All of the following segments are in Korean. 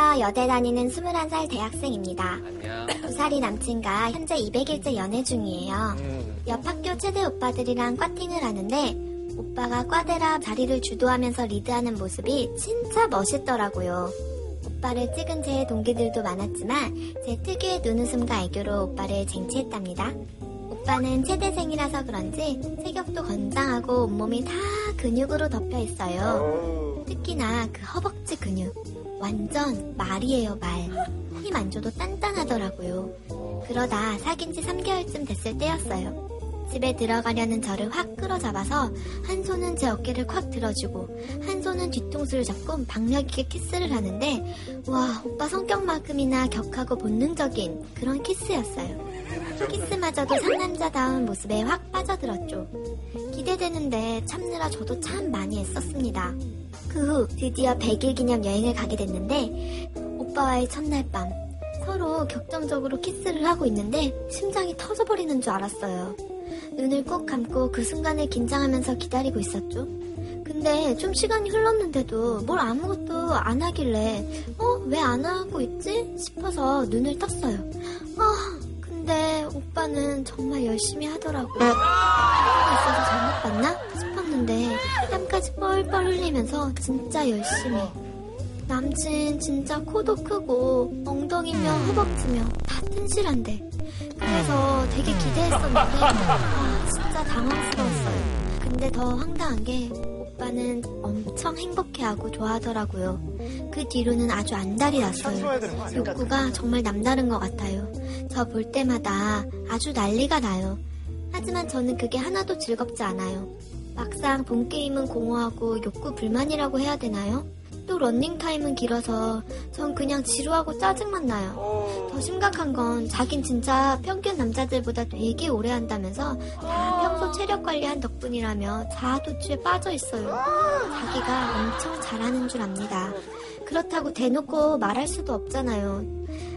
안녕하세요. 여대 다니는 21살 대학생입니다. 안녕. 2살이 남친과 현재 200일째 연애 중이에요. 음. 옆 학교 최대 오빠들이랑 꽈팅을 하는데 오빠가 과대라 자리를 주도하면서 리드하는 모습이 진짜 멋있더라고요. 오빠를 찍은 제 동기들도 많았지만 제 특유의 눈웃음과 애교로 오빠를 쟁취했답니다. 오빠는 체대생이라서 그런지 체격도 건장하고 온몸이 다 근육으로 덮여 있어요. 특히나 그 허벅지 근육. 완전 말이에요, 말. 힘 안 줘도 단단하더라고요. 그러다 사귄 지 3개월쯤 됐을 때였어요. 집에 들어가려는 저를 확 끌어잡아서 한 손은 제 어깨를 콱 들어주고 한 손은 뒤통수를 잡고 박력 있게 키스를 하는데 와 오빠 성격만큼이나 격하고 본능적인 그런 키스였어요. 키스마저도 상남자다운 모습에 확 빠져들었죠. 기대되는데 참느라 저도 참 많이 애썼습니다. 그 후 드디어 100일 기념 여행을 가게 됐는데 오빠와의 첫날 밤 서로 격정적으로 키스를 하고 있는데 심장이 터져버리는 줄 알았어요. 눈을 꼭 감고 그 순간을 긴장하면서 기다리고 있었죠. 근데 좀 시간이 흘렀는데도 뭘 아무것도 안 하길래 어? 왜 안 하고 있지? 싶어서 눈을 떴어요. 아, 근데 오빠는 정말 열심히 하더라고요. 하고 있어서 잘못 봤나? 싶었는데 땀까지 뻘뻘 흘리면서 진짜 열심히 남친 진짜 코도 크고 엉덩이며 허벅지며 다 튼실한데 그래서 되게 기대했었는데 아, 진짜 당황스러웠어요. 근데 더 황당한 게 오빠는 엄청 행복해하고 좋아하더라고요. 그 뒤로는 아주 안달이 났어요. 욕구가 정말 남다른 것 같아요. 저 볼 때마다 아주 난리가 나요. 하지만 저는 그게 하나도 즐겁지 않아요. 막상 본 게임은 공허하고 욕구 불만이라고 해야 되나요? 또 런닝타임은 길어서 전 그냥 지루하고 짜증만 나요. 더 심각한 건 자긴 진짜 평균 남자들보다 되게 오래 한다면서 다 평소 체력 관리한 덕분이라며 자아도취에 빠져 있어요. 자기가 엄청 잘하는 줄 압니다. 그렇다고 대놓고 말할 수도 없잖아요.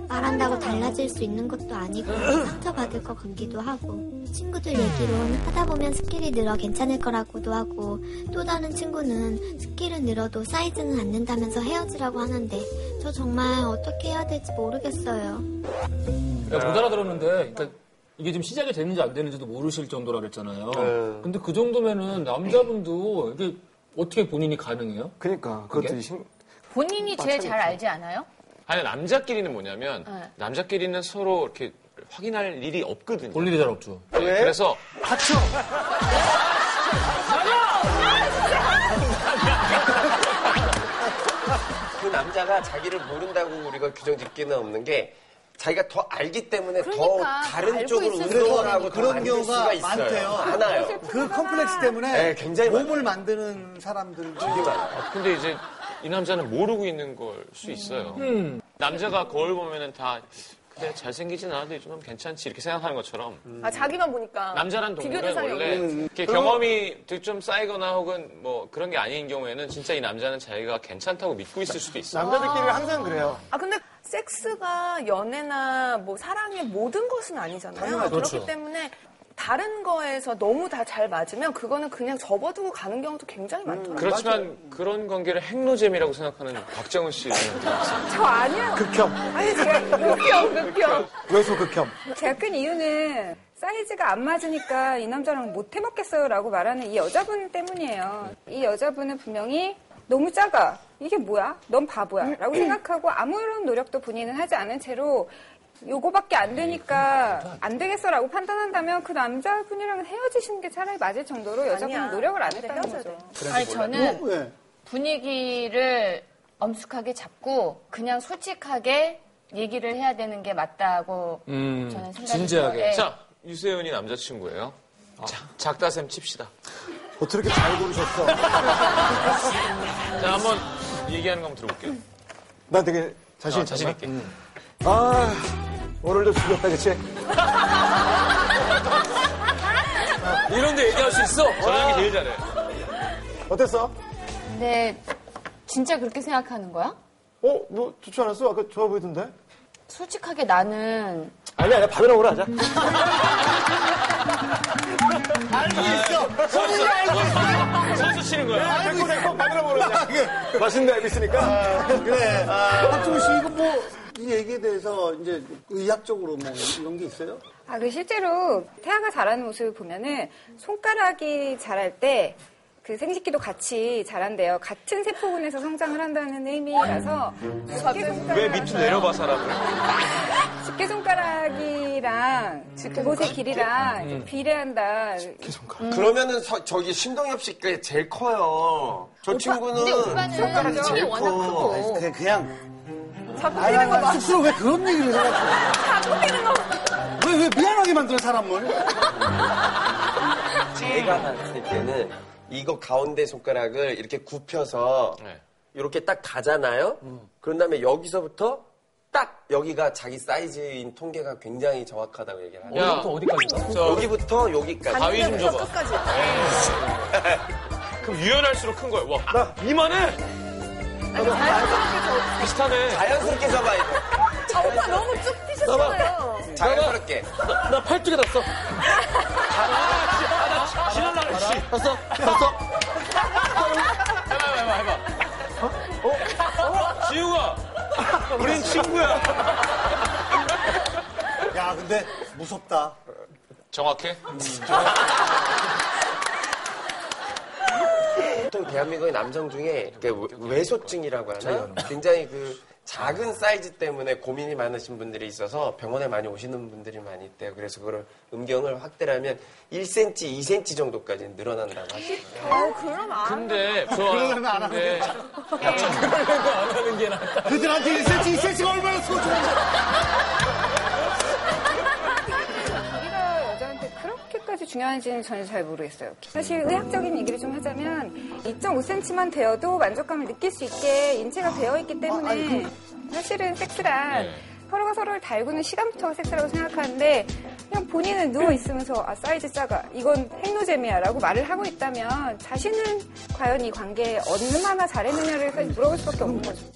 말한다고 달라질 수 있는 것도 아니고 상처받을 것 같기도 하고 친구들 얘기론 하다 보면 스킬이 늘어 괜찮을 거라고도 하고 또 다른 친구는 스킬은 늘어도 사이즈는 안 는다면서 헤어지라고 하는데 저 정말 어떻게 해야 될지 모르겠어요. 야, 못 알아들었는데, 그러니까 이게 지금 시작이 됐는지 안 됐는지도 모르실 정도라 그랬잖아요. 네. 근데 그 정도면은 남자분도 이게 어떻게 본인이 가능해요? 그러니까 그것도? 심... 본인이 제일 잘 알지 않아요? 아니 남자끼리는 뭐냐면 네. 남자끼리는 서로 이렇게 확인할 일이 없거든요. 볼 일이 잘 없죠. 네, 그래서 하죠. 그 남자가 자기를 모른다고 우리가 규정 짓기는 없는 게 자기가 더 알기 때문에 더 그러니까, 다른 알고 쪽으로 있을 운동을 수 하고 더 그런 경우가 수가 있어요. 많대요. 많아요. 그 컴플렉스 때문에 네, 굉장히 몸을 만드는 사람들 되게 많아요. 아, 근데 이제 이 남자는 모르고 있는 걸 수 있어요. 음. 남자가 거울 보면은 다 그래 잘생기진 않아도 좀 괜찮지 이렇게 생각하는 것처럼 아, 자기만 보니까. 남자란 동물은 원래. 이렇게 경험이 좀 쌓이거나 혹은 뭐 그런 게 아닌 경우에는 진짜 이 남자는 자기가 괜찮다고 믿고 있을 수도 있어요. 남자들끼리 항상 그래요. 아 근데 섹스가 연애나 뭐 사랑의 모든 것은 아니잖아요. 당연하죠. 그렇기 그렇죠. 때문에 다른 거에서 너무 다 잘 맞으면 그거는 그냥 접어두고 가는 경우도 굉장히 많더라고요. 그렇지만 그런 관계를 핵노잼이라고 생각하는 박정은 씨는 저 아니야. 극혐. 아니 제가 극혐 극혐. 왜소 극혐? 제가 끈 이유는 사이즈가 안 맞으니까 이 남자랑 못 해먹겠어요 라고 말하는 이 여자분 때문이에요. 이 여자분은 분명히 너무 작아. 이게 뭐야? 넌 바보야. 라고 생각하고 아무런 노력도 본인은 하지 않은 채로 요거밖에 안 되니까 안 되겠어라고 판단한다면 그 남자분이랑은 헤어지시는 게 차라리 맞을 정도로 여자분은. 노력을 안 했다는 거죠. 돼. 아니, 저는 왜? 분위기를 엄숙하게 잡고 그냥 솔직하게 얘기를 해야 되는 게 맞다고 음, 저는 생각이 진지하게. 예. 자 유세윤이 남자친구예요. 자, 작다셈 칩시다. 어떻게 이렇게 잘 고르셨어? 자 한번 얘기하는 거 한번 들어볼게요. 나 되게 자신 아. 자신 있게. 아, 오늘도 죽였다, 그치? 이런데 얘기할 수 있어? 저 형이 제일 잘해. 어땠어? 근데 진짜 그렇게 생각하는 거야? 어, 뭐, 좋지 않았어? 아까 좋아 보이던데? 솔직하게 나는 아니야, 아니야, 밥이나 먹으러 가자. 선수 치는 거야. 내꺼, 내꺼, 밥이나 먹으러 맛있는 앱 있으니까. 그래. 박종훈 씨, 이거 뭐, 이 얘기에 대해서 이제 의학적으로 뭐 이런 게 있어요? 아, 그 실제로 태아가 자라는 모습을 보면은 손가락이 자랄 때 그 생식기도 같이 자란대요. 같은 세포군에서 성장을 한다는 의미라서 왜 밑으로 내려봐 사람을? 집게 손가락이랑 그곳의 길이랑 좀 비례한다. 그러면은 서- 저기 신동엽 씨가 제일 커요. 저 친구는 근데 오빠는 손가락이 제일 워낙 커. 크고. 그냥, 그냥. 자꾸 아니, 뛰는 거 봐. 아니, 스스로 왜 그런 얘기를 해가지고. 자꾸 뛰는 거 봐. 왜, 왜 미안하게 만들어, 사람을? 제가 봤을 때는 이거 가운데 손가락을 이렇게 굽혀서 네. 이렇게 딱 가잖아요. 그런 다음에 여기서부터 딱 여기가 자기 사이즈인 통계가 굉장히 정확하다고 얘기를 하네요. 야, 어디부터 어디까지가? 저 여기부터 여기까지. 가위 좀 줘봐. 끝까지. 그럼 유연할수록 큰 거야. 와, 나 이만해. 비슷하네. 자연스럽게 잡아야 돼. 아, 오빠 너무 쭉 뛰셨어요. 자연스럽게. 나 팔뚝에 닿았어. 지랄나네, 씨. 닿았어? 닿았어? 해봐, 해봐, 해봐. 어? 지우가, 우린 친구야. 야, 근데 무섭다. 정확해? 보통 대한민국의 남성 중에 그 외소증이라고 하나? 굉장히 그 작은 사이즈 때문에 고민이 많으신 분들이 있어서 병원에 많이 오시는 분들이 많이 있대요. 그래서 그걸 음경을 확대를 하면 1cm, 2cm 정도까지 늘어난다고 하시더라고요. 아, 그럼 안. 근데, 저, 그러려면 안 근데, 안 하는 게 낫다. 그들한테 1cm, 2cm가 얼마나 소중한데. 중요한지는 저는 잘 모르겠어요. 사실 의학적인 얘기를 좀 하자면 2.5cm만 되어도 만족감을 느낄 수 있게 인체가 되어 있기 때문에 사실은 섹스란 네. 서로가 서로를 달구는 시간부터가 섹스라고 생각하는데 그냥 본인은 누워 있으면서 아 사이즈 작아 이건 핵노잼이야라고 말을 하고 있다면 자신은 과연 이 관계에 얼마나 잘했느냐를 사실 물어볼 수밖에 없는 거죠.